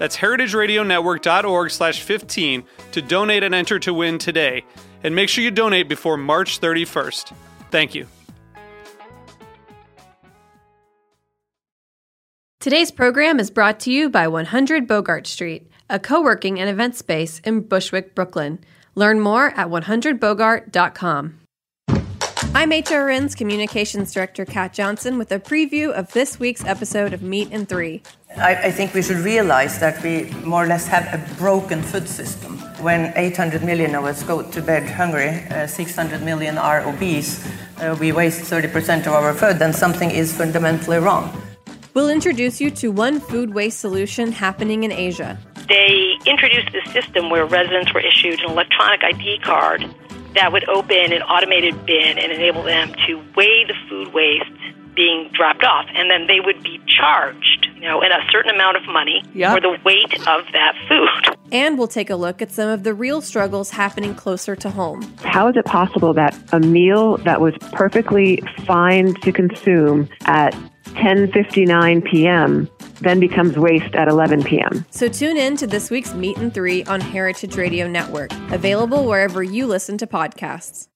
That's heritageradionetwork.org slash 15 to donate and enter to win today. And make sure you donate before March 31st. Thank you. Today's program is brought to you by 100 Bogart Street, a co working and event space in Bushwick, Brooklyn. Learn more at 100bogart.com. I'm HRN's Communications Director Kat Johnson with a preview of this week's episode of Meat and Three. I, I, think we should realize that we more or less have a broken food system. When 800 million of us go to bed hungry, uh, 600 million are obese, uh, we waste 30% of our food, then something is fundamentally wrong. We'll introduce you to one food waste solution happening in Asia. They introduced this system where residents were issued an electronic ID card that would open an automated bin and enable them to weigh the food waste being dropped off, and then they would be charged, you know, in a certain amount of money yep. for the weight of that food. And we'll take a look at some of the real struggles happening closer to home. How is it possible that a meal that was perfectly fine to consume at 10:59 p.m. then becomes waste at 11 p.m. So tune in to this week's Meat and 3 on Heritage Radio Network, available wherever you listen to podcasts.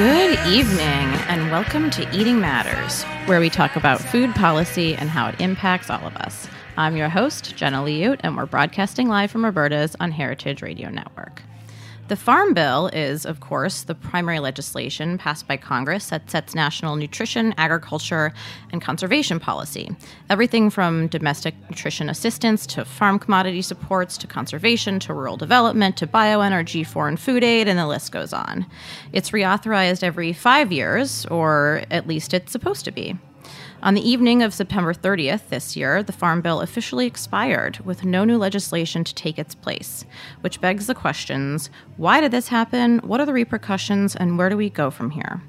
Good evening and welcome to Eating Matters, where we talk about food policy and how it impacts all of us. I'm your host, Jenna Liut, and we're broadcasting live from Roberta's on Heritage Radio Network. The Farm Bill is, of course, the primary legislation passed by Congress that sets national nutrition, agriculture, and conservation policy. Everything from domestic nutrition assistance to farm commodity supports to conservation to rural development to bioenergy, foreign food aid, and the list goes on. It's reauthorized every five years, or at least it's supposed to be. On the evening of September 30th this year, the Farm Bill officially expired with no new legislation to take its place, which begs the questions why did this happen? What are the repercussions? And where do we go from here?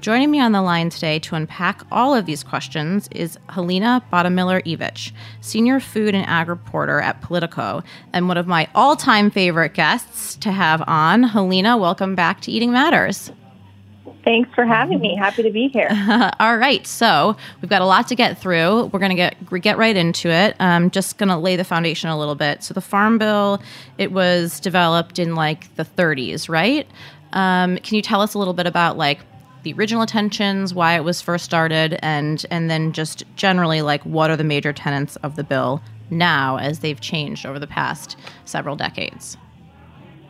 Joining me on the line today to unpack all of these questions is Helena Bottemiller Evich, senior food and ag reporter at Politico, and one of my all time favorite guests to have on. Helena, welcome back to Eating Matters. Thanks for having me. Happy to be here. All right, so we've got a lot to get through. We're going to get get right into it. I'm just going to lay the foundation a little bit. So the Farm Bill, it was developed in like the 30s, right? Um, can you tell us a little bit about like the original intentions, why it was first started, and and then just generally like what are the major tenets of the bill now as they've changed over the past several decades?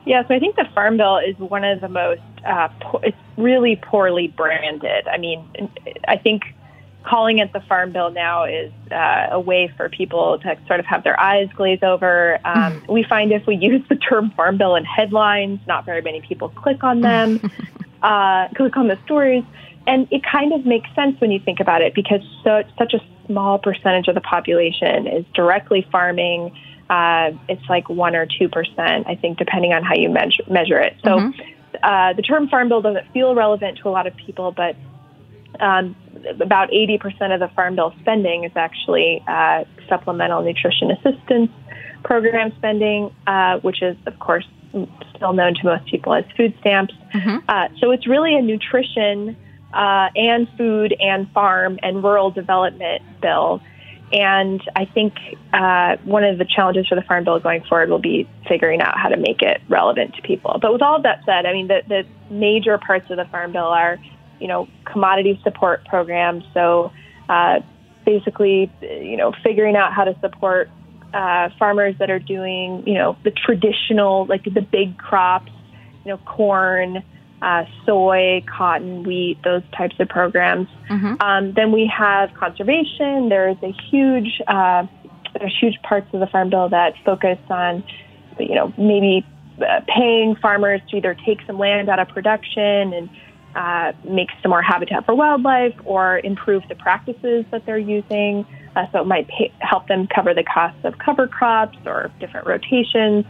Yeah, so I think the Farm Bill is one of the most, uh, po- it's really poorly branded. I mean, I think calling it the Farm Bill now is uh, a way for people to sort of have their eyes glaze over. Um, we find if we use the term Farm Bill in headlines, not very many people click on them, uh, click on the stories. And it kind of makes sense when you think about it because so, such a small percentage of the population is directly farming uh, it's like one or two percent, I think, depending on how you measure, measure it. So mm-hmm. Uh, the term farm bill doesn't feel relevant to a lot of people, but um, about 80% of the farm bill spending is actually uh, supplemental nutrition assistance program spending, uh, which is, of course, still known to most people as food stamps. Mm-hmm. Uh, so it's really a nutrition uh, and food and farm and rural development bill and I think uh, one of the challenges for the Farm Bill going forward will be figuring out how to make it relevant to people. But with all of that said, I mean, the, the major parts of the Farm Bill are, you know, commodity support programs. So uh, basically, you know, figuring out how to support uh, farmers that are doing, you know, the traditional, like the big crops, you know, corn, uh, soy, cotton, wheat, those types of programs. Mm-hmm. Um, then we have conservation. There is a huge, uh, there's huge parts of the Farm Bill that focus on, you know, maybe uh, paying farmers to either take some land out of production and uh, make some more habitat for wildlife or improve the practices that they're using. Uh, so it might pay, help them cover the costs of cover crops or different rotations.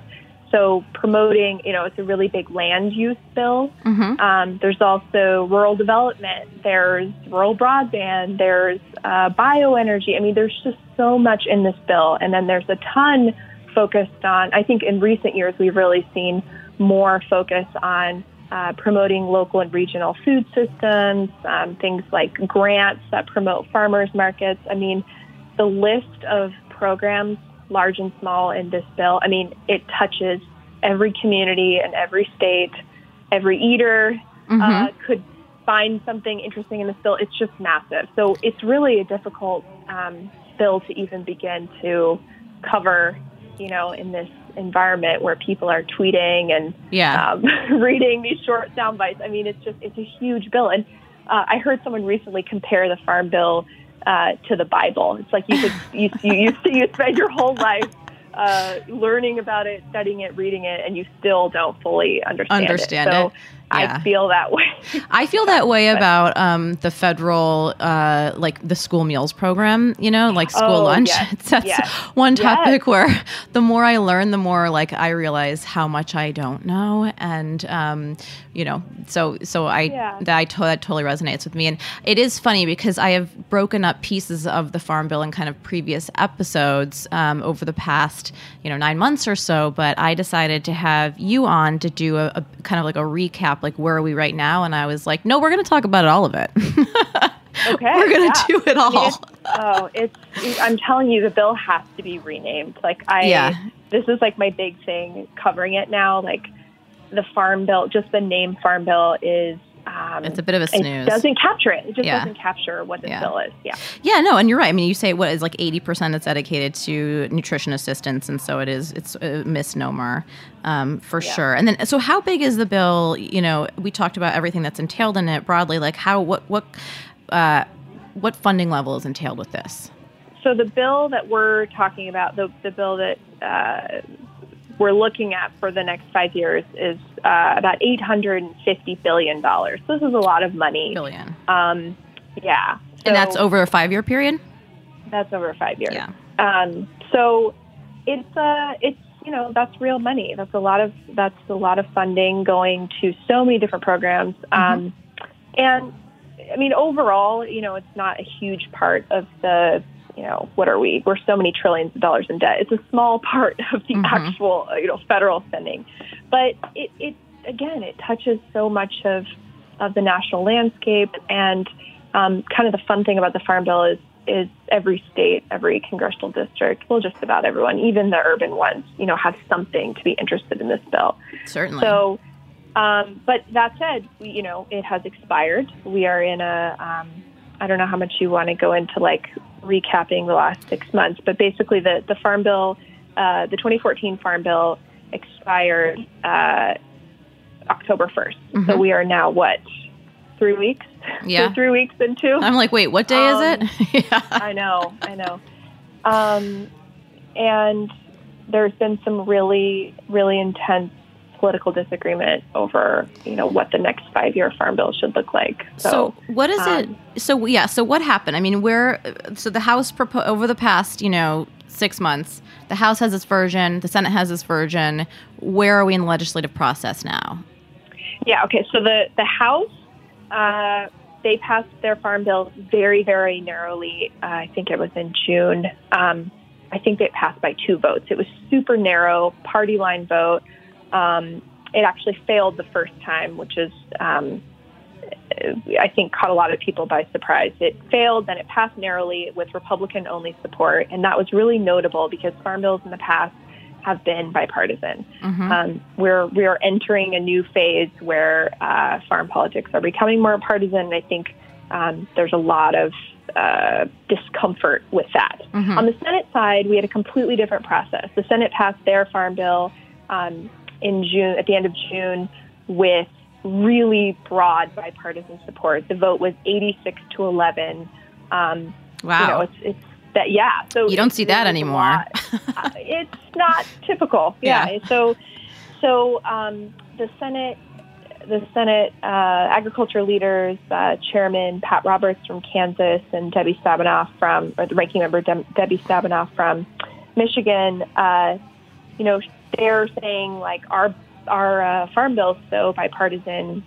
So promoting, you know, it's a really big land use bill. Mm-hmm. Um, there's also rural development. There's rural broadband. There's uh, bioenergy. I mean, there's just so much in this bill. And then there's a ton focused on. I think in recent years we've really seen more focus on uh, promoting local and regional food systems, um, things like grants that promote farmers markets. I mean, the list of programs large and small, in this bill. I mean, it touches every community and every state. Every eater mm-hmm. uh, could find something interesting in this bill. It's just massive. So it's really a difficult um, bill to even begin to cover, you know, in this environment where people are tweeting and yeah. um, reading these short sound bites. I mean, it's just, it's a huge bill. And uh, I heard someone recently compare the Farm Bill uh, to the Bible. It's like you could you you you, you spend your whole life uh, learning about it, studying it, reading it, and you still don't fully understand, understand it. So yeah. I feel that way. I feel that way about um, the federal, uh, like the school meals program. You know, like school oh, lunch. Yes, That's yes, one topic yes. where the more I learn, the more like I realize how much I don't know, and um, you know, so so I yeah. that I to- that totally resonates with me. And it is funny because I have broken up pieces of the Farm Bill in kind of previous episodes um, over the past you know nine months or so. But I decided to have you on to do a, a kind of like a recap like where are we right now? And I was like, no, we're going to talk about it, all of it. okay, we're going to yeah. do it all. I mean, it's, oh, it's. I'm telling you, the bill has to be renamed. Like I, yeah. this is like my big thing covering it now. Like the farm bill, just the name farm bill is um, it's a bit of a snooze. It doesn't capture it. It just yeah. doesn't capture what the yeah. bill is. Yeah. Yeah. No, and you're right. I mean, you say what is like 80 percent is dedicated to nutrition assistance, and so it is. It's a misnomer um, for yeah. sure. And then, so how big is the bill? You know, we talked about everything that's entailed in it broadly. Like how what what uh, what funding level is entailed with this? So the bill that we're talking about, the the bill that uh, we're looking at for the next five years is uh, about $850 billion. So this is a lot of money. Billion. Um, yeah. So and that's over a five year period? That's over five years. Yeah. Um, so it's, uh, it's, you know, that's real money. That's a lot of, that's a lot of funding going to so many different programs. Mm-hmm. Um, and I mean, overall, you know, it's not a huge part of the you know, what are we? We're so many trillions of dollars in debt. It's a small part of the mm-hmm. actual, you know, federal spending, but it, it again, it touches so much of of the national landscape. And um, kind of the fun thing about the Farm Bill is is every state, every congressional district, well, just about everyone, even the urban ones, you know, have something to be interested in this bill. Certainly. So, um, but that said, we, you know, it has expired. We are in a um, I don't know how much you want to go into like recapping the last six months, but basically the, the Farm Bill, uh, the 2014 Farm Bill expired uh, October 1st. Mm-hmm. So we are now what, three weeks? Yeah. three weeks into. I'm like, wait, what day um, is it? yeah. I know, I know. Um, and there's been some really, really intense political disagreement over you know what the next five year farm bill should look like. So, so what is um, it? So yeah, so what happened? I mean, where so the House propo- over the past you know six months, the House has its version, the Senate has its version. Where are we in the legislative process now? Yeah. Okay. So the the House. Uh, they passed their farm bill very, very narrowly. Uh, I think it was in June. Um, I think it passed by two votes. It was super narrow, party line vote. Um, it actually failed the first time, which is um, I think caught a lot of people by surprise. It failed, then it passed narrowly with Republican only support, and that was really notable because farm bills in the past have been bipartisan. Mm-hmm. Um, we're we are entering a new phase where uh, farm politics are becoming more partisan, and I think um, there's a lot of uh, discomfort with that. Mm-hmm. On the Senate side, we had a completely different process. The Senate passed their farm bill um, in June, at the end of June, with really broad bipartisan support. The vote was 86 to 11. Um, wow. You know, it's, it's that, yeah. So you don't see that anymore. uh, it's not typical. Yeah. yeah. So, so um, the Senate, the Senate uh, agriculture leaders, uh, Chairman Pat Roberts from Kansas and Debbie Stabenow from, or the ranking member De- Debbie Stabenow from Michigan, uh, you know, they're saying like our our uh, farm bill is so bipartisan,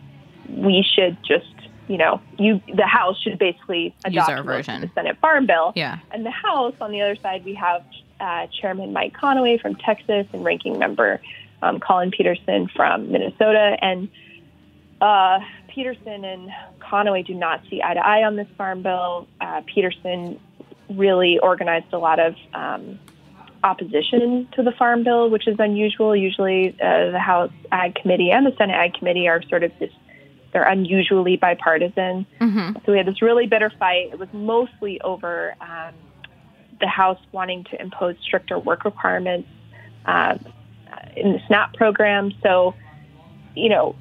we should just, you know, you the House should basically adopt our version. the Senate farm bill. Yeah. And the House, on the other side, we have uh, Chairman Mike Conaway from Texas and Ranking Member um, Collin Peterson from Minnesota. And uh, Peterson and Conaway do not see eye to eye on this farm bill. Uh, Peterson really organized a lot of um, opposition to the Farm Bill, which is unusual. Usually, uh, the House Ag Committee and the Senate Ag Committee are sort of this, they're unusually bipartisan. Mm-hmm. So we had this really bitter fight. It was mostly over um, the House wanting to impose stricter work requirements uh, in the SNAP program. So, you know,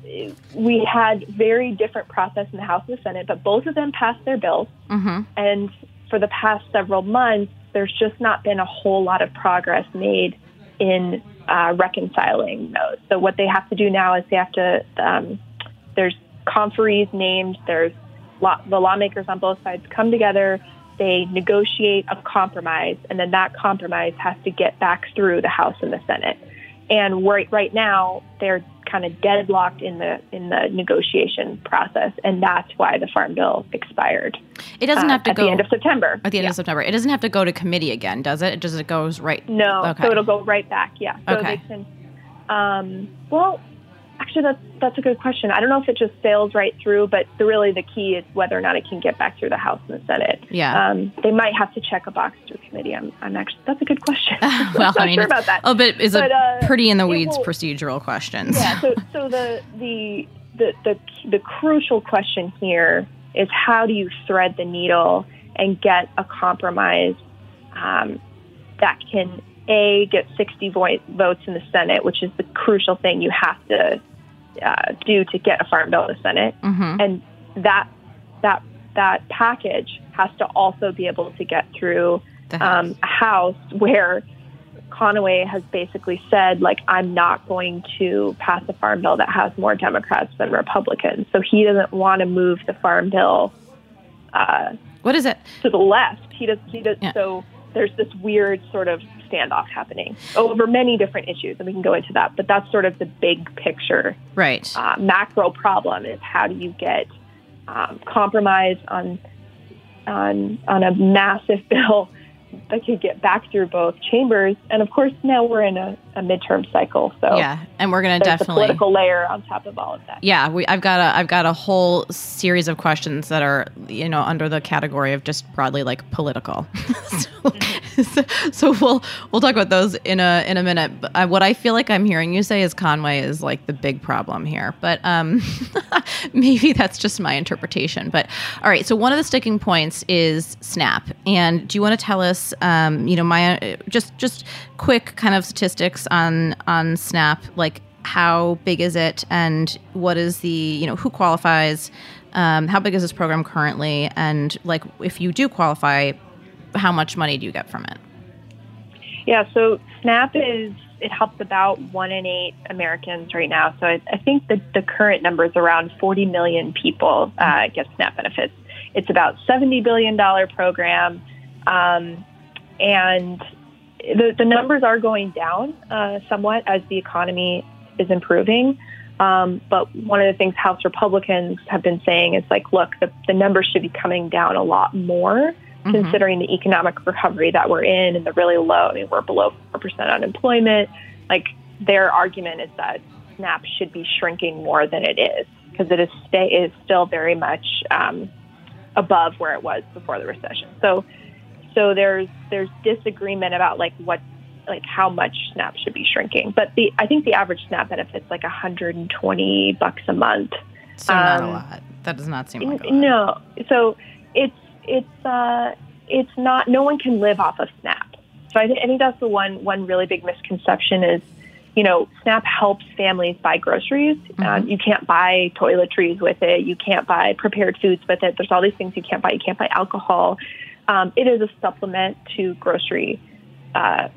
we had very different process in the House and the Senate, but both of them passed their bills. Mm-hmm. And for the past several months, there's just not been a whole lot of progress made in uh, reconciling those. So what they have to do now is they have to um, there's conferees named. There's law, the lawmakers on both sides come together. They negotiate a compromise, and then that compromise has to get back through the House and the Senate. And right right now they're kind of deadlocked in the in the negotiation process, and that's why the farm bill expired. It doesn't uh, have to at go at the end of September. At the end yeah. of September, it doesn't have to go to committee again, does it? Does it goes right? No, okay. so it'll go right back. Yeah. So okay. they can. Um, well, Actually, that's that's a good question. I don't know if it just sails right through, but the, really the key is whether or not it can get back through the House and the Senate. Yeah, um, they might have to check a box through committee. I'm, I'm actually that's a good question. well, I mean, sure about that. Oh, but is a uh, pretty in the weeds will, procedural questions. Yeah. So so the the the the the crucial question here is how do you thread the needle and get a compromise um, that can a get 60 votes in the Senate, which is the crucial thing you have to uh, do to get a farm bill in the Senate, mm-hmm. and that that that package has to also be able to get through um, a House where Conaway has basically said, like, I'm not going to pass a farm bill that has more Democrats than Republicans. So he doesn't want to move the farm bill. Uh, what is it to the left? He does. He does. Yeah. So there's this weird sort of standoff happening over many different issues, and we can go into that. But that's sort of the big picture, right? Uh, macro problem is how do you get um, compromise on on on a massive bill that could get back through both chambers. And of course, now we're in a, a midterm cycle, so yeah, and we're going to definitely political layer on top of all of that. Yeah, we, I've got a I've got a whole series of questions that are you know under the category of just broadly like political. so, so, we'll we'll talk about those in a in a minute. But uh, what I feel like I'm hearing you say is Conaway is like the big problem here, but um, maybe that's just my interpretation. But all right, so one of the sticking points is SNAP, and do you want to tell us, um, you know, my just just quick kind of statistics on on SNAP, like how big is it, and what is the you know who qualifies. Um, how big is this program currently? And like, if you do qualify, how much money do you get from it? Yeah, so SNAP is it helps about one in eight Americans right now. So I, I think the, the current number is around 40 million people uh, get SNAP benefits. It's about 70 billion dollar program, um, and the, the numbers are going down uh, somewhat as the economy is improving. Um, but one of the things House Republicans have been saying is like, look, the, the numbers should be coming down a lot more mm-hmm. considering the economic recovery that we're in and the really low. I mean, we're below 4% unemployment. Like, their argument is that SNAP should be shrinking more than it is because it is stay is still very much um, above where it was before the recession. So so there's there's disagreement about like what like how much SNAP should be shrinking. But the I think the average SNAP benefit's like 120 bucks a month. So not a Um, lot. That does not seem like a lot. No, so it's it's uh, it's not. No one can live off of SNAP. So I, th- I think that's the one one really big misconception is, you know, SNAP helps families buy groceries. Um, you can't buy toiletries with it. You can't buy prepared foods with it. There's all these things you can't buy. You can't buy alcohol. Um, it is a supplement to grocery uh,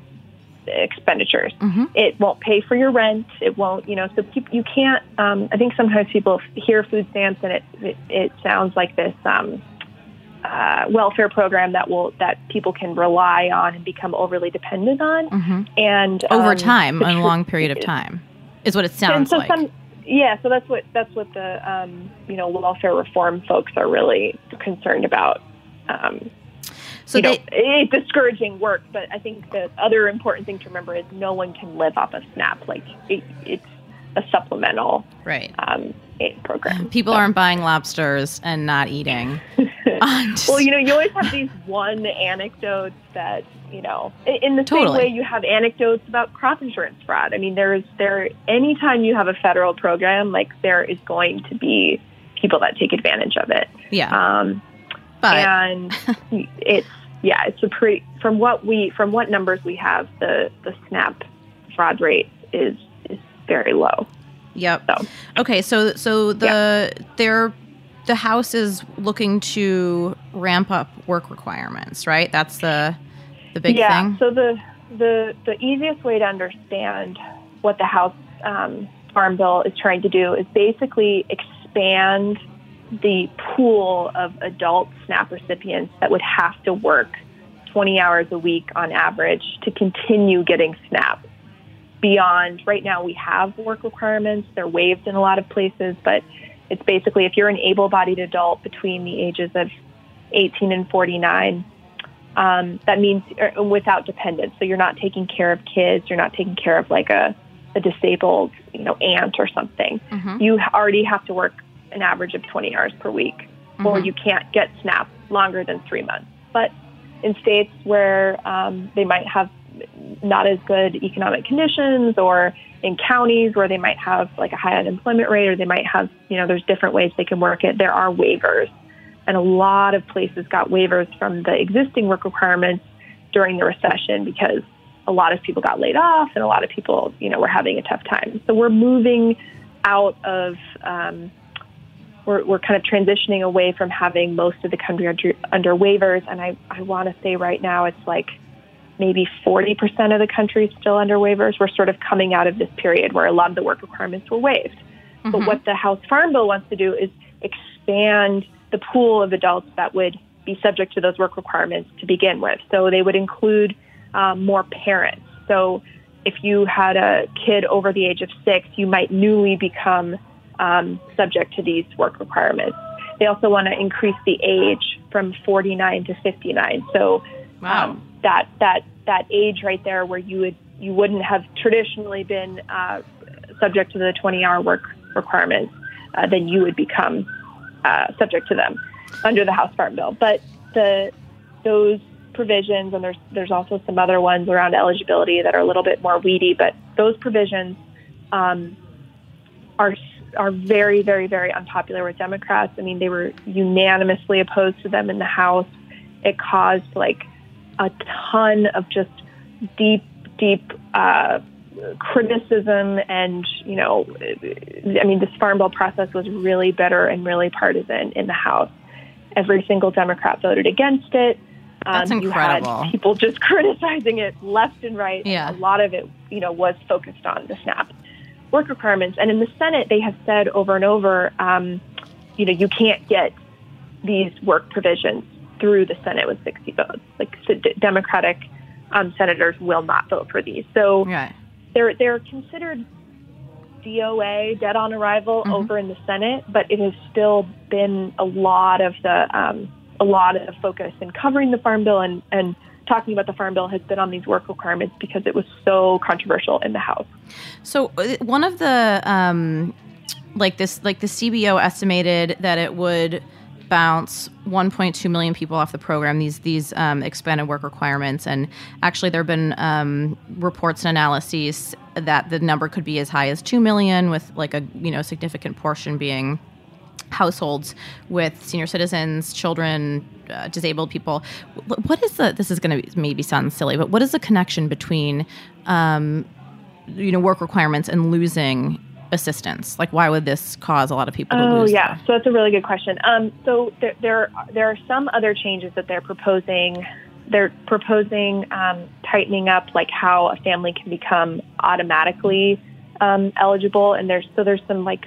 expenditures. It won't pay for your rent. It won't, you know, so peop you can't. Um, I think sometimes people hear food stamps and it it, it sounds like this um, uh, welfare program that will that people can rely on and become overly dependent on. And Over um, time, a long period of time, is what it sounds so like. some, yeah, so that's what that's what the um, you know welfare reform folks are really concerned about. Um, so you know, it's discouraging work, but I think the other important thing to remember is no one can live off of SNAP. Like it, it's a supplemental right. um, aid program. People So- aren't buying lobsters and not eating. Just- Well, you know, you always have these one anecdotes that you know. In the Totally. same way, you have anecdotes about crop insurance fraud. I mean, there's there anytime you have a federal program, like there is going to be people that take advantage of it. yeah, Um, but and it's yeah, it's a pretty from what we from what numbers we have, the the SNAP fraud rate is is very low. Yep. So Okay, so so the they're the house is looking to ramp up work requirements, right? That's the the big yeah, thing. so the the the easiest way to understand what the House um, Farm Bill is trying to do is basically expand the pool of adult SNAP recipients that would have to work 20 hours a week on average to continue getting SNAP. Beyond right now, we have work requirements. They're waived in a lot of places, but it's basically if you're an able bodied adult between the ages of 18 and 49, um, that means uh, without dependents. So you're not taking care of kids, you're not taking care of like a, a disabled, you know, aunt or something. You already have to work an average of 20 hours per week, or you can't get SNAP longer than three months. But in states where um, they might have not as good economic conditions, or in counties where they might have like a high unemployment rate, or they might have, you know, there's different ways they can work it. There are waivers and a lot of places got waivers from the existing work requirements during the recession because a lot of people got laid off and a lot of people, you know, were having a tough time. So we're moving out of, um, we're, we're kind of transitioning away from having most of the country under, under waivers. And I, I want to say right now it's like maybe 40% of the country is still under waivers. We're sort of coming out of this period where a lot of the work requirements were waived. But what the House Farm Bill wants to do is expand the pool of adults that would be subject to those work requirements to begin with. So they would include um, more parents. So if you had a kid over the age of six, you might newly become um, subject to these work requirements. They also want to increase the age from 49 to 59. So Wow. um, that that that age right there where you would you wouldn't have traditionally been uh, subject to the 20 hour work requirements, uh, then you would become uh, subject to them under the House Farm Bill. But the those provisions and there's there's also some other ones around eligibility that are a little bit more weedy, but those provisions um, are are very very very unpopular with Democrats. I mean, they were unanimously opposed to them in the House. It caused like a ton of just deep deep uh, criticism and you know i mean this farm bill process was really bitter and really partisan in the house. Every single democrat voted against it. That's you had people just criticizing it left and right. Yeah. a lot of it you know was focused on the snap work requirements. And in the senate they have said over and over um, you know you can't get these work provisions through the senate with 60 votes like so d- democratic um, senators will not vote for these so Right. they're they're considered DOA dead on arrival Mm-hmm. over in the Senate, but it has still been a lot of the um, a lot of focus in covering the farm bill and and talking about the Farm Bill has been on these work requirements because it was so controversial in the House. So uh, one of the um, like this like the CBO estimated that it would bounce 1.2 million people off the program these these um, expanded work requirements and actually there have been um, reports and analyses that the number could be as high as 2 million with like a you know significant portion being households with senior citizens, children, uh, disabled people. What is the? This is going to maybe sound silly, but what is the connection between, um, you know, work requirements and losing assistance? Like, why would this cause a lot of people to oh, lose? yeah. So that's a really good question. Um, so there, there, there are some other changes that they're proposing. They're proposing um, tightening up, like how a family can become automatically um, eligible, and there's so there's some like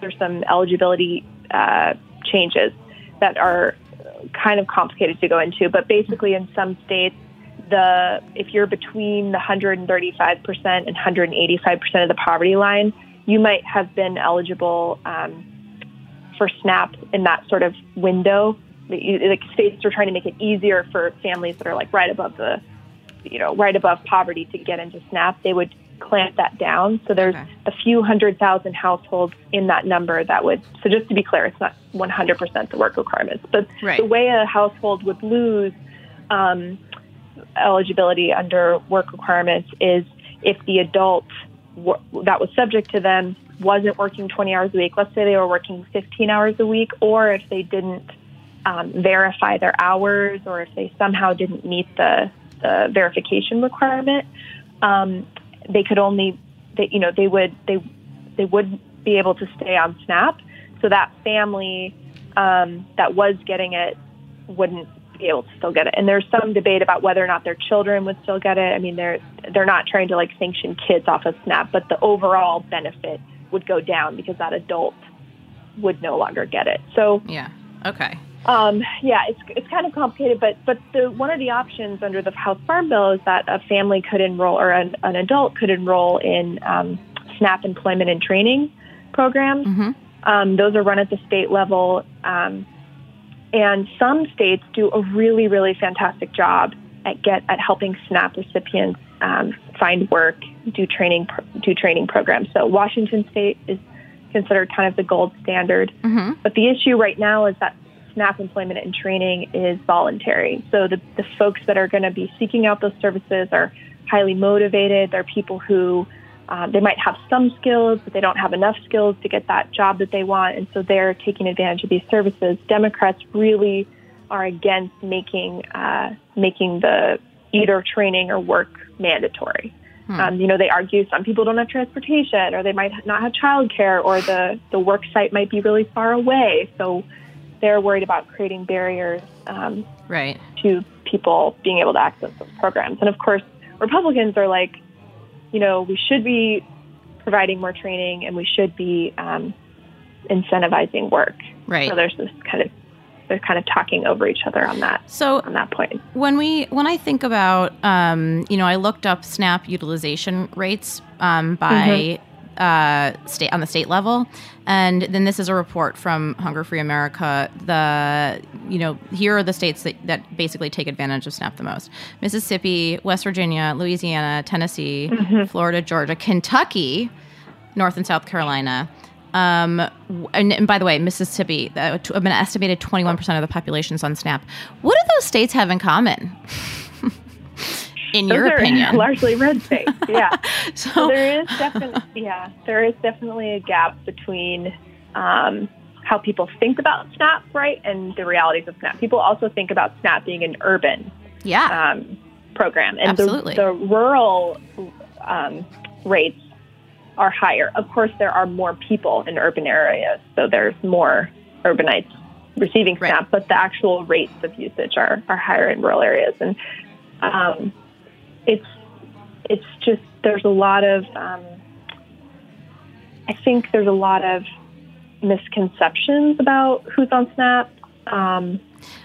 there's some eligibility uh, changes that are kind of complicated to go into. But basically, in some states, the if you're between the 135 percent and 185 percent of the poverty line, you might have been eligible um, for SNAP in that sort of window. Like states are trying to make it easier for families that are like right above the, you know, right above poverty to get into SNAP. They would clamp that down. So there's okay. a few hundred thousand households in that number that would. So just to be clear, it's not 100% the work requirements, but right. the way a household would lose um, eligibility under work requirements is if the adult that was subject to them wasn't working 20 hours a week. Let's say they were working 15 hours a week, or if they didn't um, verify their hours, or if they somehow didn't meet the, the verification requirement. Um, they could only they you know they would they they wouldn't be able to stay on SNAP. So that family um, that was getting it wouldn't be able to still get it. And there's some debate about whether or not their children would still get it. I mean, they're they're not trying to like sanction kids off of SNAP, but the overall benefit would go down because that adult would no longer get it. So yeah, okay. Um, yeah, it's it's kind of complicated, but but the one of the options under the House Farm Bill is that a family could enroll or an, an adult could enroll in um, SNAP employment and training programs. Mm-hmm. Um, those are run at the state level, um, and some states do a really really fantastic job at get at helping SNAP recipients um, find work, do training do training programs. So Washington State is considered kind of the gold standard. Mm-hmm. But the issue right now is that SNAP employment and training is voluntary. So the, the folks that are going to be seeking out those services are highly motivated. They're people who um, they might have some skills, but they don't have enough skills to get that job that they want, and so they're taking advantage of these services. Democrats really are against making uh, making the either training or work mandatory. Hmm. Um, you know, they argue some people don't have transportation, or they might not have childcare, or the the work site might be really far away. So they're worried about creating barriers um, right. to people being able to access those programs. And of course, Republicans are like, you know, we should be providing more training and we should be um, incentivizing work. Right. So there's this kind of they're kind of talking over each other on that. So on that point, when we when I think about, um, you know, I looked up SNAP utilization rates um, by Mm-hmm. Uh, state on the state level, and then this is a report from Hunger Free America. The you know here are the states that, that basically take advantage of SNAP the most: Mississippi, West Virginia, Louisiana, Tennessee, Mm-hmm. Florida, Georgia, Kentucky, North and South Carolina. Um, and, and by the way, Mississippi, uh, an estimated 21% of the population is on SNAP. What do those states have in common? in those your opinion? largely red states. Yeah. So, So there is definitely, yeah, there is definitely a gap between um, how people think about SNAP, right, and the realities of SNAP. People also think about SNAP being an urban yeah. um, program, and Absolutely. the, the rural um, rates are higher. Of course, there are more people in urban areas, so there's more urbanites receiving Right. SNAP, but the actual rates of usage are, are higher in rural areas, and um, it's it's just there's a lot of um, I think there's a lot of misconceptions about who's on SNAP. Um,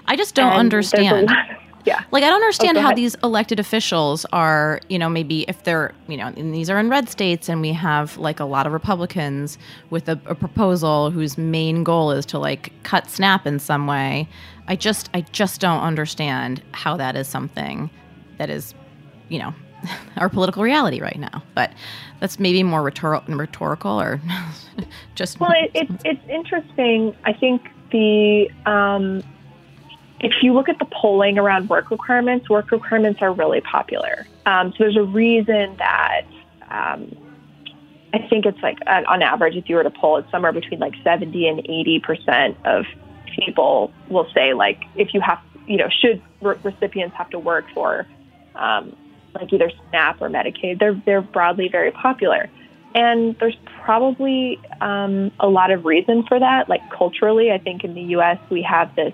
I just don't and there's a understand. Yeah. Like I don't understand Oh, how these elected officials are, you know, maybe if they're, you know, and these are in red states and we have like a lot of Republicans with a, a proposal whose main goal is to like cut SNAP in some way. I just I just don't understand how that is something that is, you know, our political reality right now. But that's maybe more rhetor- rhetorical or just Well, it, it, it's interesting. I think the um, if you look at the polling around work requirements, work requirements are really popular. Um, so there's a reason that um, I think it's like uh, on average, if you were to poll, it's somewhere between like 70 and 80 percent of people will say like if you have, you know, should re- recipients have to work for um, like either SNAP or Medicaid, they're they're broadly very popular. And there's probably um, a lot of reason for that. Like culturally, I think in the U.S. we have this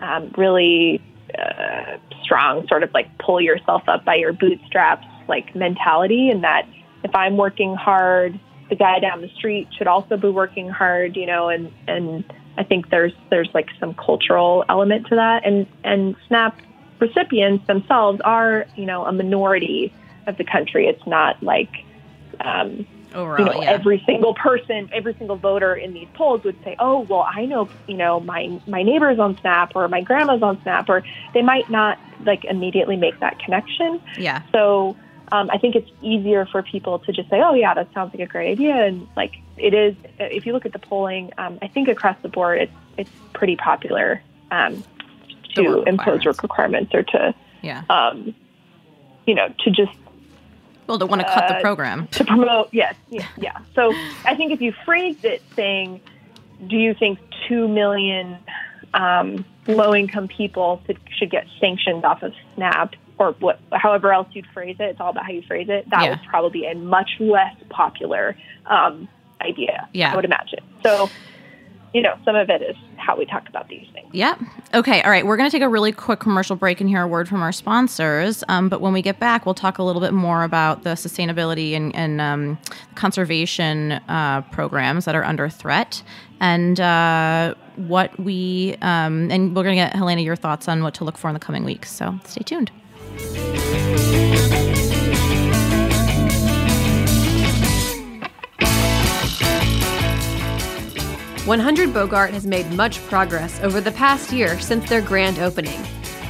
um, really uh, strong sort of like pull yourself up by your bootstraps like mentality, and that if I'm working hard, the guy down the street should also be working hard, you know. And and I think there's there's like some cultural element to that, and and SNAP recipients themselves are you know a minority of the country. It's not like um, overall, you know, yeah. every single person, every single voter in these polls would say, "Oh, well, I know, you know, my my neighbor's on Snap or my grandma's on Snap," or they might not like immediately make that connection. yeah. So um, I think it's easier for people to just say, "Oh, yeah, that sounds like a great idea," and like it is. If you look at the polling, um, I think across the board, it's it's pretty popular um, to impose work requirements or to, Yeah. um, you know, to just Well, to want to cut the uh, program. to promote yes yeah, yeah so i think if you phrased it saying do you think 2 million um, low income people should, should get sanctioned off of snap or what however else you'd phrase it it's all about how you phrase it that Yeah. would probably be a much less popular um, idea Yeah. i would imagine so you know some of it is how we talk about these things Yep. Okay. All right. We're going to take a really quick commercial break and hear a word from our sponsors. Um, but when we get back, we'll talk a little bit more about the sustainability and, and um, conservation uh, programs that are under threat and uh, what we, um, and we're going to get Helena your thoughts on what to look for in the coming weeks. So stay tuned. 100 Bogart has made much progress over the past year since their grand opening.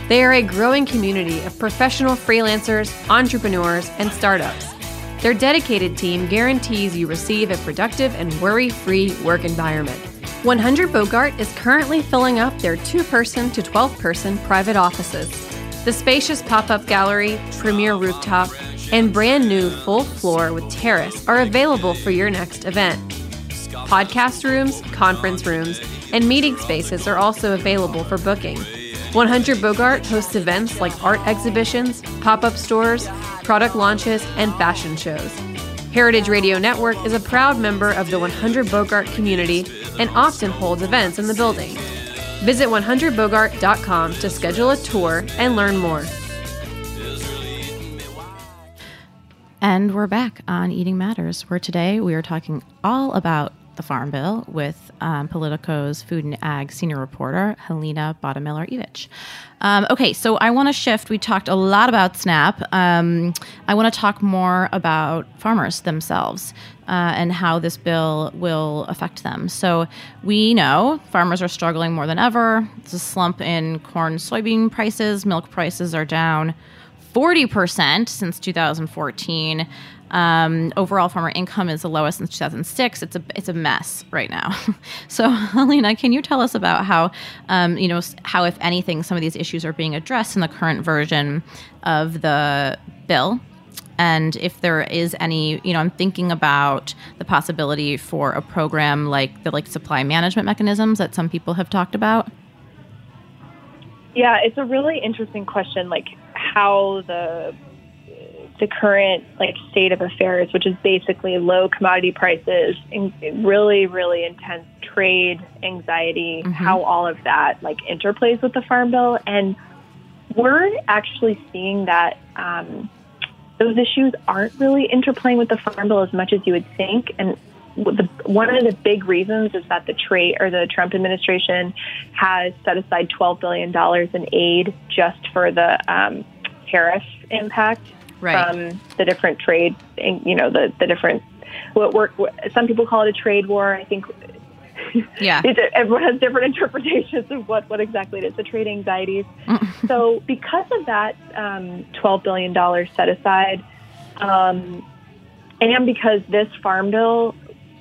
They are a growing community of professional freelancers, entrepreneurs, and startups. Their dedicated team guarantees you receive a productive and worry free work environment. 100 Bogart is currently filling up their two person to 12 person private offices. The spacious pop up gallery, premier rooftop, and brand new full floor with terrace are available for your next event. Podcast rooms, conference rooms, and meeting spaces are also available for booking. 100 Bogart hosts events like art exhibitions, pop up stores, product launches, and fashion shows. Heritage Radio Network is a proud member of the 100 Bogart community and often holds events in the building. Visit 100bogart.com to schedule a tour and learn more. And we're back on Eating Matters, where today we are talking all about the Farm Bill with um, Politico's Food and Ag senior reporter, Helena Bottemiller Evich. Um, okay, so I want to shift. We talked a lot about SNAP. Um, I want to talk more about farmers themselves uh, and how this bill will affect them. So we know farmers are struggling more than ever. It's a slump in corn, soybean prices, milk prices are down. 40% since 2014. Um, overall farmer income is the lowest since 2006. It's a it's a mess right now. so, Helena, can you tell us about how um, you know how, if anything, some of these issues are being addressed in the current version of the bill? And if there is any, you know, I'm thinking about the possibility for a program like the like supply management mechanisms that some people have talked about. Yeah, it's a really interesting question, like how the the current like state of affairs, which is basically low commodity prices, and really, really intense trade anxiety, how all of that like interplays with the farm bill, and we're actually seeing that um, those issues aren't really interplaying with the farm bill as much as you would think, and the, one of the big reasons is that the trade or the Trump administration has set aside $12 billion in aid just for the um, tariff impact Right. from the different trade, you know, the, the different, what work, some people call it a trade war. I think Yeah. everyone has different interpretations of what, what exactly it is, the trade anxieties. so, because of that um, $12 billion set aside, um, and because this farm bill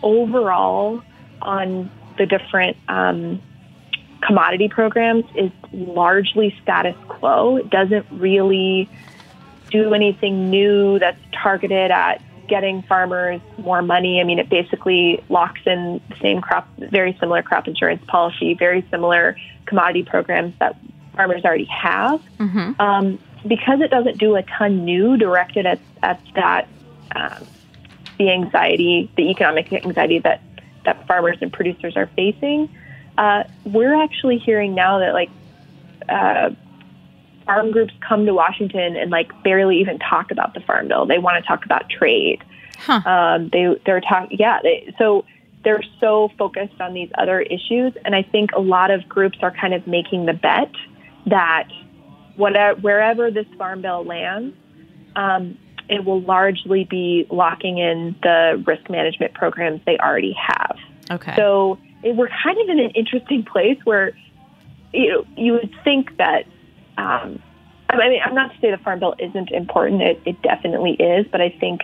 overall on the different um, commodity programs is largely status quo, it doesn't really do anything new that's targeted at getting farmers more money. I mean, it basically locks in the same crop, very similar crop insurance policy, very similar commodity programs that farmers already have. Um, because it doesn't do a ton new directed at, at that, um, the anxiety, the economic anxiety that, that farmers and producers are facing, uh, we're actually hearing now that like uh, farm groups come to Washington and like barely even talk about the farm bill. They want to talk about trade. Um, they they're talking, yeah. They, so they're so focused on these other issues, and I think a lot of groups are kind of making the bet that whatever wherever this farm bill lands, um, it will largely be locking in the risk management programs they already have. Okay. So it, we're kind of in an interesting place where you know you would think that. Um, I mean, I'm not to say the farm bill isn't important. It, it definitely is, but I think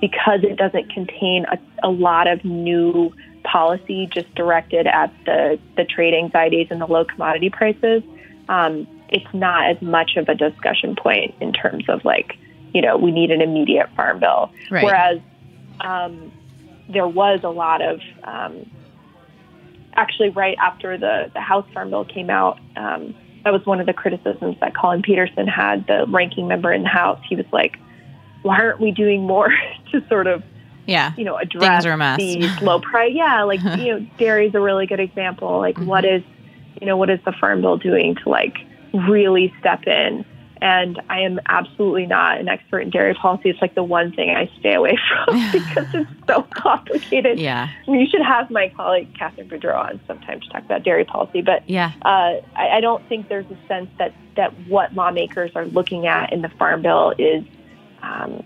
because it doesn't contain a, a lot of new policy just directed at the the trade anxieties and the low commodity prices, um, it's not as much of a discussion point in terms of like, you know, we need an immediate farm bill. Right. Whereas um, there was a lot of um, actually right after the, the House Farm Bill came out. Um, that was one of the criticisms that Collin Peterson had, the ranking member in the House. He was like, "Why aren't we doing more to sort of, yeah. you know, address are a mess. these low price? Yeah, like you know, dairy is a really good example. Like, what mm-hmm. is, you know, what is the Farm Bill doing to like really step in? And I am absolutely not an expert in dairy policy. It's like the one thing I stay away from because it's so complicated. Yeah. I mean, you should have my colleague Catherine Boudreau on sometime to talk about dairy policy. But Yeah. uh, I, I don't think there's a sense that that what lawmakers are looking at in the farm bill is um,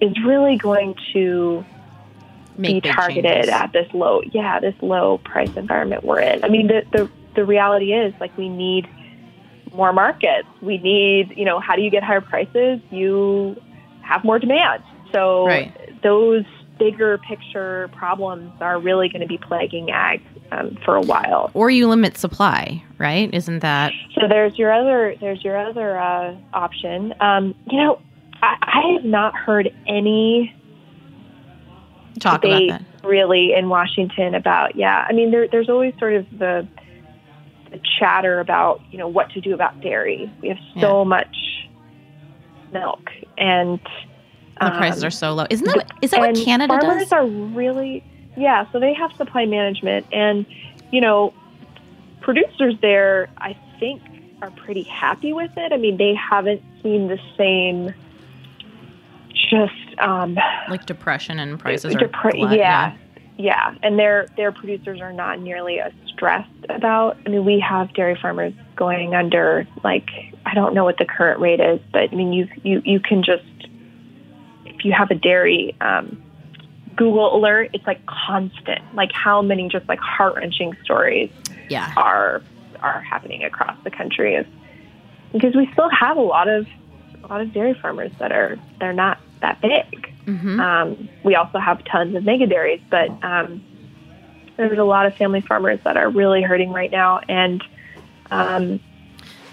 is really going to Make be targeted changes. at this low, yeah, this low price environment we're in. I mean, the the the reality is like we need more markets. We need, you know, how do you get higher prices? You have more demand. So Right. those bigger picture problems are really going to be plaguing ag um, for a while. Or you limit supply, right? Isn't that So there's your other there's your other uh, option. Um, you know, I, I have not heard any talk about that? really in Washington about yeah. I mean, there, there's always sort of the, the chatter about you know what to do about dairy. We have so Yeah. much milk, and The prices um, are so low. Isn't that is that what and Canada farmers does? are really yeah so they have supply management and you know producers there i think are pretty happy with it i mean they haven't seen the same just um like depression and prices are depre- glut- yeah yeah and their their producers are not nearly as stressed about i mean we have dairy farmers going under like i don't know what the current rate is but i mean you you you can just if you have a dairy um, Google alert, it's like constant. Like how many just like heart wrenching stories yeah. are are happening across the country is because we still have a lot of a lot of dairy farmers that are they're not that big. Mhm. Um, we also have tons of mega dairies, but um, there's a lot of family farmers that are really hurting right now, and um,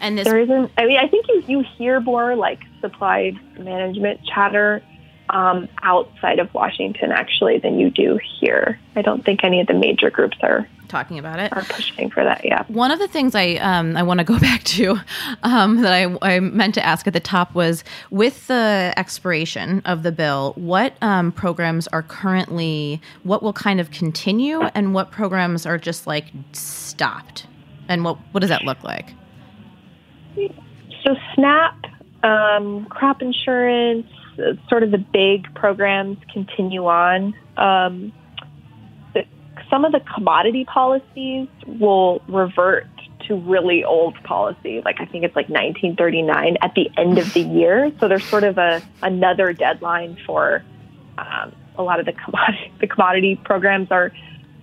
And this there isn't. I mean, I think you you hear more like supply management chatter um, outside of Washington actually than you do here. I don't think any of the major groups are talking about it. are pushing for that. Yeah. One of the things I um, I want to go back to um, that I, I meant to ask at the top was with the expiration of the bill, what um, programs are currently what will kind of continue, and what programs are just like stopped, and what what does that look like? So SNAP, um, crop insurance, uh, sort of the big programs continue on. Um, some of the commodity policies will revert to really old policy. Like I think it's like 1939 at the end of the year. So there's sort of a another deadline for um, a lot of the commodity the commodity programs are.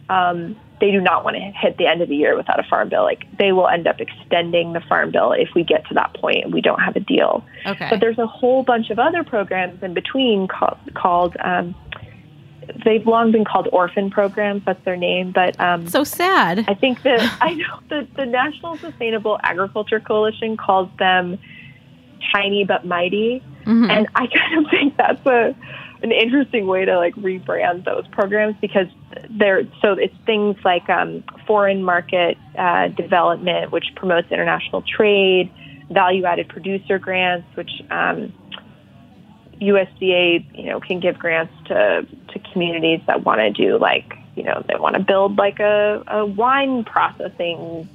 Um, they do not want to hit the end of the year without a farm bill. Like they will end up extending the farm bill if we get to that point and we don't have a deal. Okay. But there's a whole bunch of other programs in between called, called um, they've long been called orphan programs. That's their name. But um, so sad. I think that I know the, the National Sustainable Agriculture Coalition calls them tiny but mighty, Mhm. and I kind of think that's a an interesting way to like rebrand those programs because they're so it's things like um, foreign market uh, development, which promotes international trade, value added producer grants, which um, USDA you know can give grants to to communities that want to do like you know they want to build like a, a wine processing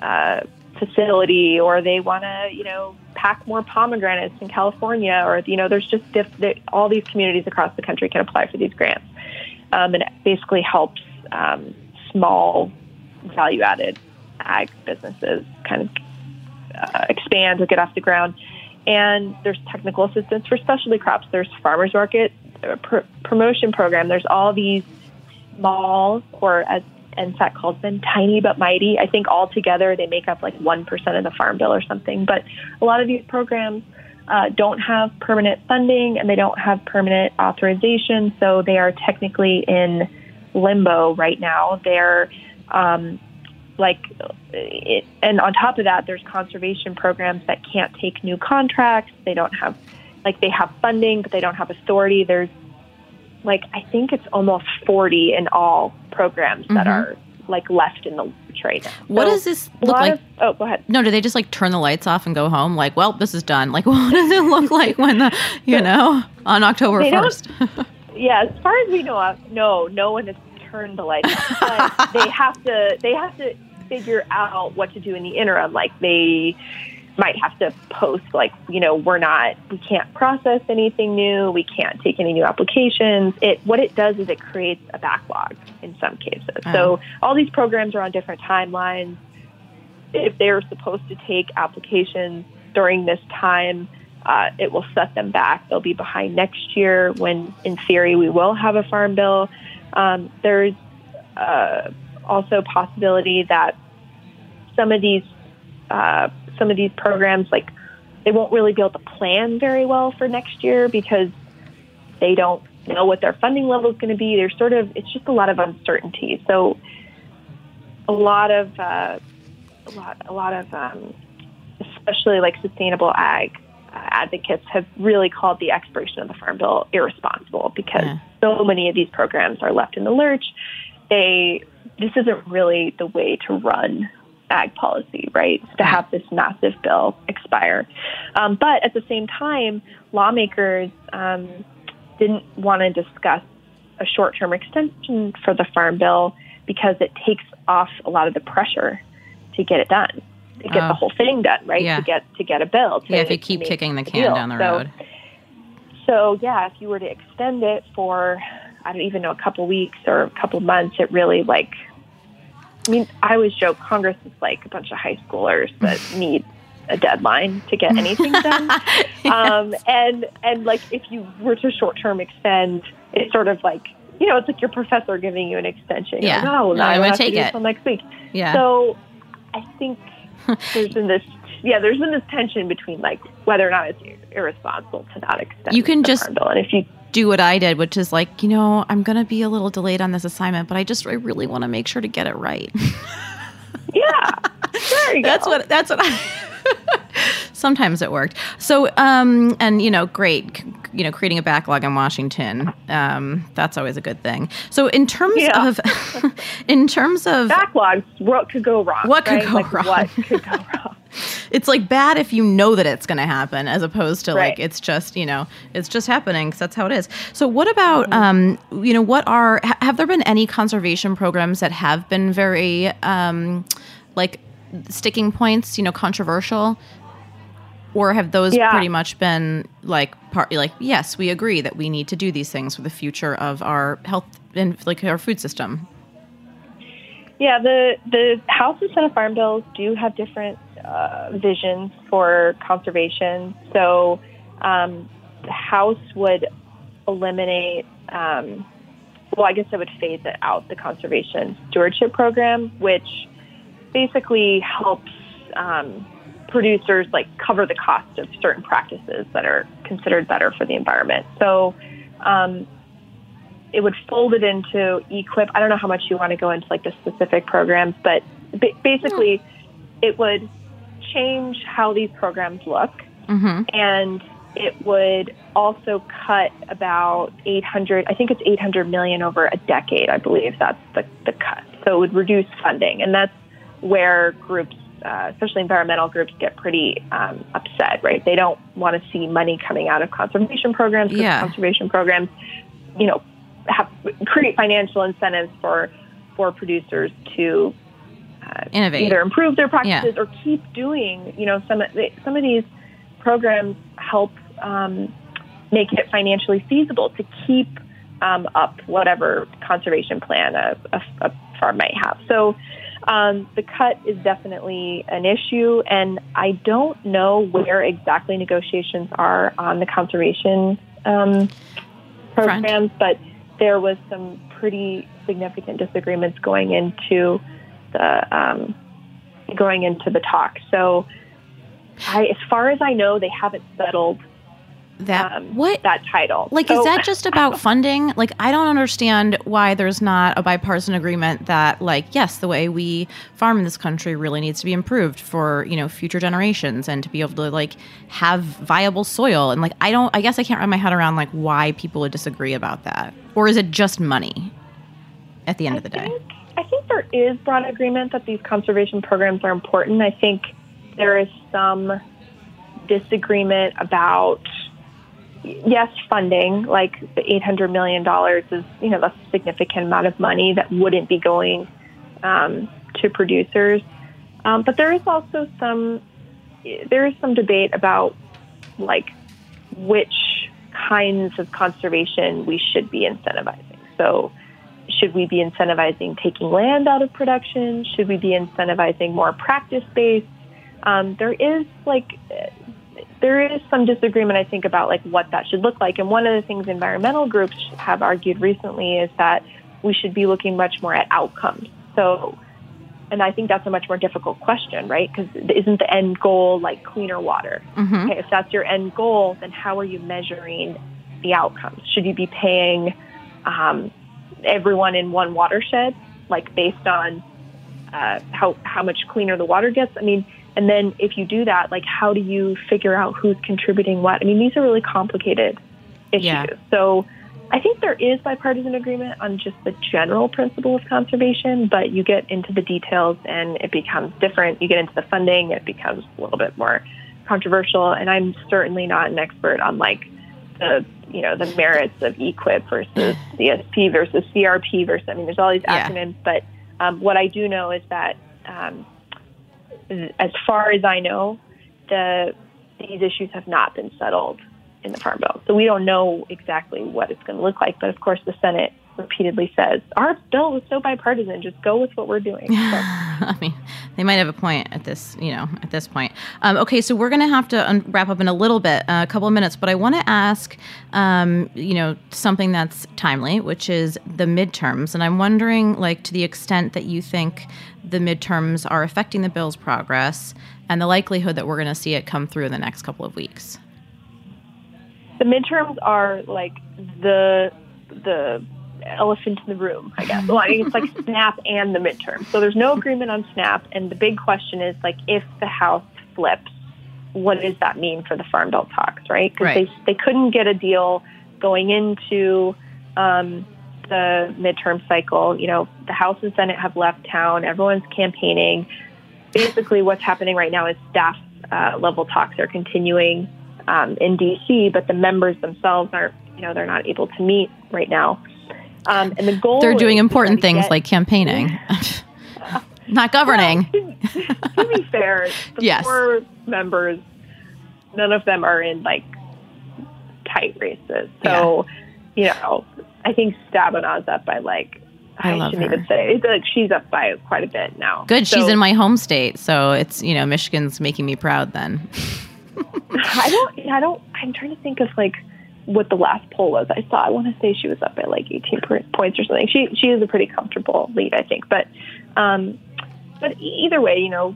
uh, facility or they want to you know pack more pomegranates in California or you know there's just diff- all these communities across the country can apply for these grants. Um, and it basically helps um, small value added ag businesses kind of uh, expand or get off the ground and there's technical assistance for specialty crops there's farmers market uh, pr- promotion program there's all these small or as NSAC calls them tiny but mighty. I think all together they make up like 1% of the farm bill or something. But a lot of these programs uh, don't have permanent funding and they don't have permanent authorization. So they are technically in limbo right now. They're um, like, it, and on top of that, there's conservation programs that can't take new contracts. They don't have, like, they have funding, but they don't have authority. There's like I think it's almost 40 in all programs that Mhm. are like left in the lurch right now. What So does this look like? Of, oh, go ahead. No, do they just like turn the lights off and go home? Like, well, this is done. Like, what does it look like when the, you know, on October first? Yeah, as far as we know, uh, no, no one has turned the lights. But they have to. They have to figure out what to do in the interim. Like they might have to post like you know we're not we can't process anything new we can't take any new applications it what it does is it creates a backlog in some cases so all these programs are on different timelines if they're supposed to take applications during this time uh, it will set them back they'll be behind next year when in theory we will have a farm bill um, there's uh, also possibility that some of these uh, some of these programs like they won't really be able to plan very well for next year because they don't know what their funding level is going to be. There's sort of it's just a lot of uncertainty. So a lot of uh, a lot a lot of um, especially like sustainable ag advocates have really called the expiration of the farm bill irresponsible because Yeah. so many of these programs are left in the lurch. They this isn't really the way to run ag policy, right? To have this massive bill expire. Um, but at the same time, lawmakers um, didn't want to discuss a short term extension for the farm bill because it takes off a lot of the pressure to get it done, to get Oh. the whole thing done, right? Yeah. To get to get a bill. To, yeah, if you keep kicking the can down the road. so yeah, if you were to extend it for I don't even know a couple weeks or a couple months, it really like. I mean, I always joke Congress is like a bunch of high schoolers that need a deadline to get anything done. um, and and like if you were to short term extend, it's sort of like you know it's like your professor giving you an extension. Yeah. like, oh, No, I'm have to take it. until next week. Yeah. So I think there's been this yeah, there's been this tension between like whether or not it's irresponsible to not extend. You can just- bill, and if you do what I did, which is like, you know, I'm going to be a little delayed on this assignment, but I just, I really want to make sure to get it right. yeah, there you that's what, that's what I, sometimes it worked. So, um, and you know, great, c- you know, creating a backlog in Washington. Um, that's always a good thing. So in terms Yeah. of, in terms of, backlogs. What could go wrong? What could right? go Like, wrong? What could go wrong? it's like bad if you know that it's going to happen as opposed to like it's just you know it's just happening because that's how it is so what about um you know what are ha- have there been any conservation programs that have been very um like sticking points you know controversial or have those Yeah. pretty much been like part like yes we agree that we need to do these things for the future of our health and like our food system Yeah, the the House and Senate farm bills do have different uh, visions for conservation. So um, the House would eliminate. Um, well, I guess it would phase it out the conservation stewardship program, which basically helps um, producers like cover the cost of certain practices that are considered better for the environment. So um, it would fold it into EQIP. I don't know how much you want to go into like the specific programs, but ba- basically it would change how these programs look Mm-hmm. and it would also cut about 800 i think it's 800 million over a decade i believe that's the, the cut so it would reduce funding and that's where groups uh, especially environmental groups get pretty um, upset right they don't want to see money coming out of conservation programs Yeah. conservation programs you know have create financial incentives for for producers to uh, Innovate. either improve their practices or keep doing you know some of the, some of these programs help um, make it financially feasible to keep um, up whatever conservation plan a, a, a farm might have. So um, the cut is definitely an issue, and I don't know where exactly negotiations are on the conservation um, programs, but there was some pretty significant disagreements going into the um, going into the talk. So, I, as far as I know, they haven't settled That um, what that title. Like, So- is that just about funding? Like, I don't understand why there's not a bipartisan agreement that, like, yes, the way we farm in this country really needs to be improved for, you know, future generations and to be able to, like, have viable soil. And, like, I don't, I guess I can't wrap my head around, like, why people would disagree about that. Or is it just money at the end of the day? think, I think there is broad agreement that these conservation programs are important. I think there is some disagreement about yes, funding like the eight hundred million dollars is you know that's a significant amount of money that wouldn't be going um, to producers. Um, but there is also some there is some debate about like which kinds of conservation we should be incentivizing. So should we be incentivizing taking land out of production? Should we be incentivizing more practice based? Um, there is like there is some disagreement, I think, about like what that should look like. And one of the things environmental groups have argued recently is that we should be looking much more at outcomes. So, and I think that's a much more difficult question, right? Because isn't the end goal like cleaner water? Mm-hmm. Okay, if that's your end goal, then how are you measuring the outcomes? Should you be paying um, everyone in one watershed, like based on uh, how how much cleaner the water gets? I mean, and then if you do that, like how do you figure out who's contributing what? I mean, these are really complicated issues. Yeah. So I think there is bipartisan agreement on just the general principle of conservation, but you get into the details and it becomes different. You get into the funding, it becomes a little bit more controversial. And I'm certainly not an expert on like the you know the merits of EQIP versus CSP versus CRP versus. I mean, there's all these Yeah. acronyms, but um, what I do know is that um, as far as I know, the these issues have not been settled in the Farm Bill. So we don't know exactly what it's going to look like. But of course, the Senate repeatedly says our bill is so bipartisan. Just go with what we're doing. So, I mean, they might have a point at this, you know, at this point. Um, okay, so we're going to have to un- wrap up in a little bit, uh, a couple of minutes, but I want to ask, um, you know, something that's timely, which is the midterms, and I'm wondering, like, to the extent that you think the midterms are affecting the bill's progress, and the likelihood that we're going to see it come through in the next couple of weeks. the midterms are like the the elephant in the room, I guess. Well, I mean, it's like SNAP and the midterm. So there's no agreement on SNAP, and the big question is like if the House flips, what does that mean for the Farm Bill talks, right? Because Right. they they couldn't get a deal going into um, the midterm cycle. You know, the House and Senate have left town. Everyone's campaigning. Basically, what's happening right now is staff uh, level talks are continuing um, in DC, but the members themselves aren't. You know, they're not able to meet right now. Um, and the goal They're doing important things get- like campaigning, not governing. Well, to, to be fair, the Yes. four members, none of them are in like tight races. So, you know, I think Stabenow's up by like I love shouldn't her. even say it's like she's up by quite a bit now. Good. she's in my home state, so it's you know Michigan's making me proud. Then I don't. I don't. I'm trying to think of like what the last poll was. I saw. I want to say she was up by like 18 points or something. She she is a pretty comfortable lead, I think. But um, but either way, you know,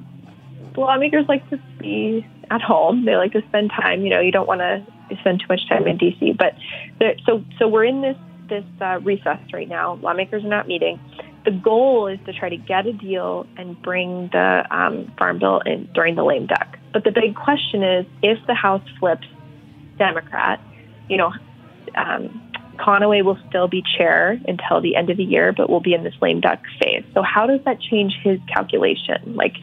lawmakers like to be at home. They like to spend time. You know, you don't want to spend too much time in DC. But there, so so we're in this this uh, recess right now. Lawmakers are not meeting. The goal is to try to get a deal and bring the um, farm bill in during the lame duck. But the big question is, if the House flips Democrat, you know, um, Conaway will still be chair until the end of the year, but will be in this lame duck phase. So how does that change his calculation? Like,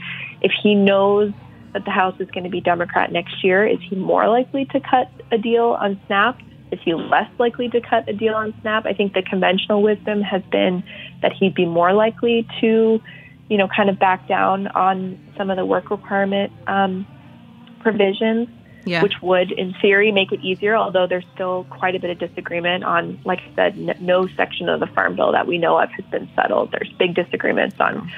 if he knows that the House is going to be Democrat next year, is he more likely to cut a deal on SNAP? Is he less likely to cut a deal on SNAP? I think the conventional wisdom has been that he'd be more likely to, you know, kind of back down on some of the work requirement um, provisions yeah, which would, in theory, make it easier. Although there's still quite a bit of disagreement on, like I said, n- no section of the Farm Bill that we know of has been settled. There's big disagreements on,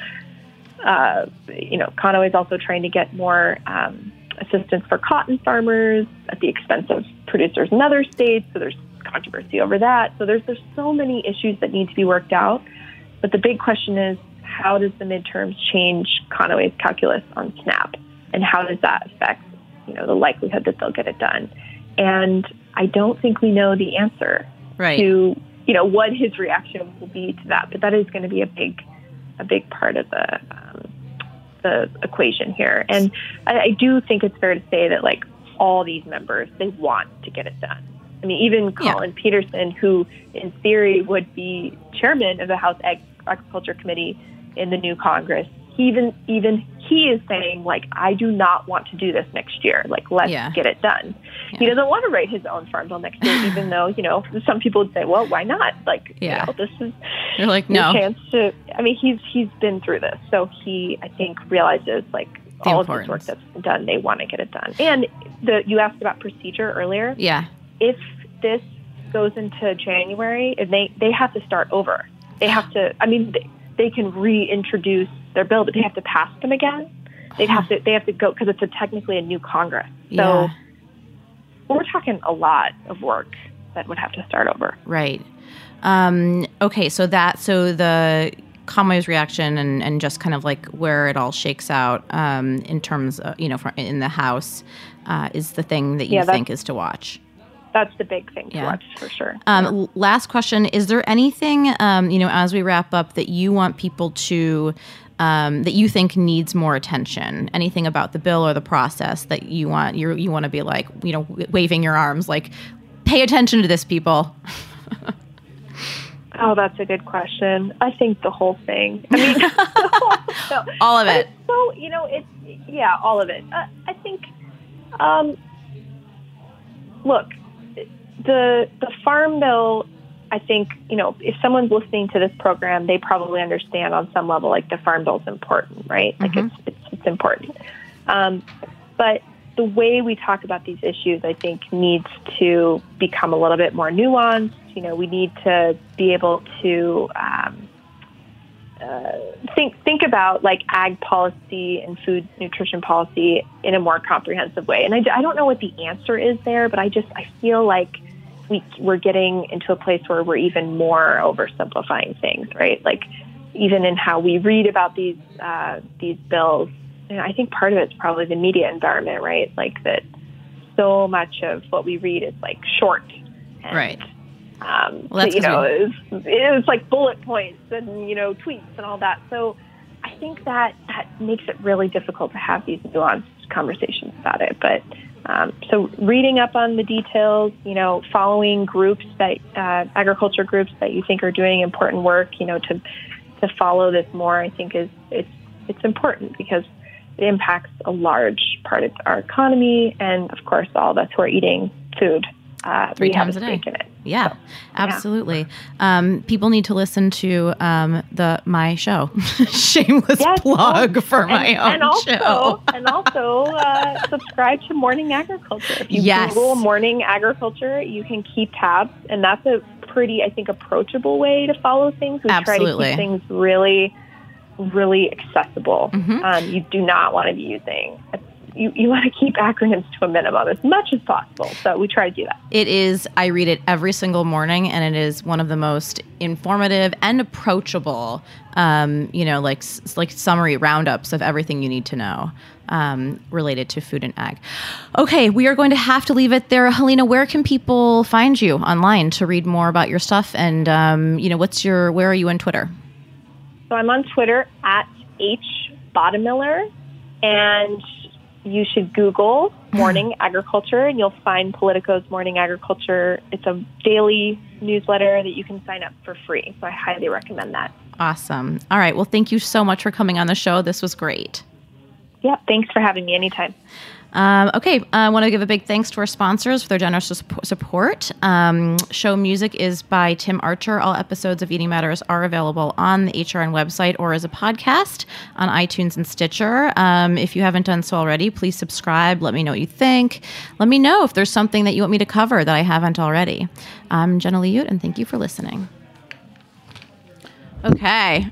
uh, you know, Conaway's also trying to get more um, assistance for cotton farmers at the expense of producers in other states. So there's controversy over that. So there's there's so many issues that need to be worked out. But the big question is, how does the midterms change Conaway's calculus on SNAP, and how does that affect you know the likelihood that they'll get it done. And I don't think we know the answer right. to you know what his reaction will be to that. But that is going to be a big a big part of the the equation here. And I, I do think it's fair to say that like all these members they want to get it done. I mean, even Yeah. Collin Peterson, who in theory would be chairman of the House Ag- Agriculture Committee in the new Congress, he even even he is saying like, I do not want to do this next year. Like, let's Yeah. get it done. He doesn't want to write his own farm bill next year, even though you know some people would say, well, why not? Like, Yeah. you know, this is You're like no. chance to. I mean, he's he's been through this, so he I think realizes like The all of this work importance. that's been done, they want to get it done. And the you asked about procedure earlier. Yeah. If this goes into January, and they they have to start over. They have to. I mean, they, they can reintroduce their bill, but they have to pass them again. They have to. They have to go because it's a, technically a new Congress. So Yeah. we're talking a lot of work that would have to start over. Right. Um, okay, so that so the Conaway's reaction and, and just kind of like where it all shakes out um, in terms of you know for, in the house uh, is the thing that you Yeah, think is to watch. That's the big thing to Yeah. watch for sure. Um, l- Last question: Is there anything um, you know as we wrap up that you want people to um, that you think needs more attention? Anything about the bill or the process that you want you you want to be like you know waving your arms like pay attention to this, people. Oh, that's a good question. I think the whole thing. I mean, no, All of it. So you know, it's yeah, all of it. Uh, I think. Um, look, the the farm bill. I think you know if someone's listening to this program, they probably understand on some level like the farm bill is important, right? Like Mhm. it's, it's it's important. Um, but the way we talk about these issues, I think, needs to become a little bit more nuanced. You know, we need to be able to um, uh, think think about like ag policy and food nutrition policy in a more comprehensive way. And I, I don't know what the answer is there, but I just I feel like we we're getting into a place where we're even more oversimplifying things, right? Like even in how we read about these uh, these bills. And I think part of it's probably the media environment, right? Like that so much of what we read is like short, and, Right. Um, Well, that's you know, it's, it's like bullet points and you know tweets and all that. So I think that that makes it really difficult to have these nuanced conversations about it. But um, so reading up on the details, you know, following groups that uh, agriculture groups that you think are doing important work, you know, to to follow this more, I think is it's it's important because it impacts a large part of our economy, and of course, all of us who are eating food, uh, Three we have times a day. in it. Yeah, absolutely. Um, people need to listen to um, the my show. Shameless Yes. plug for my own and also, show. and also uh, subscribe to Morning Agriculture. If you Yes. Google Morning Agriculture, you can keep tabs, and that's a pretty, I think, approachable way to follow things. We Absolutely. try to keep things really, really accessible. Mhm. Um, you do not want to be using. You, you want to keep acronyms to a minimum as much as possible. So we try to do that. It is, I read it every single morning, and it is one of the most informative and approachable, um, you know, like like summary roundups of everything you need to know um, related to food and ag. Okay, we are going to have to leave it there. Helena, where can people find you online to read more about your stuff? And, um, you know, what's your, where are you on Twitter? So I'm on Twitter at H Bottemiller, and you should Google Morning hmm. Agriculture, and you'll find Politico's Morning Agriculture. It's a daily newsletter that you can sign up for free. So I highly recommend that. Awesome. All right. Well, thank you so much for coming on the show. This was great. Yep. Thanks for having me anytime. Um, okay, I want to give a big thanks to our sponsors for their generous support. Um, show music is by Tim Archer. All episodes of Eating Matters are available on the HRN website or as a podcast on iTunes and Stitcher. Um, if you haven't done so already, please subscribe. Let me know what you think. Let me know if there's something that you want me to cover that I haven't already. I'm Jenna Liut, and thank you for listening. Okay.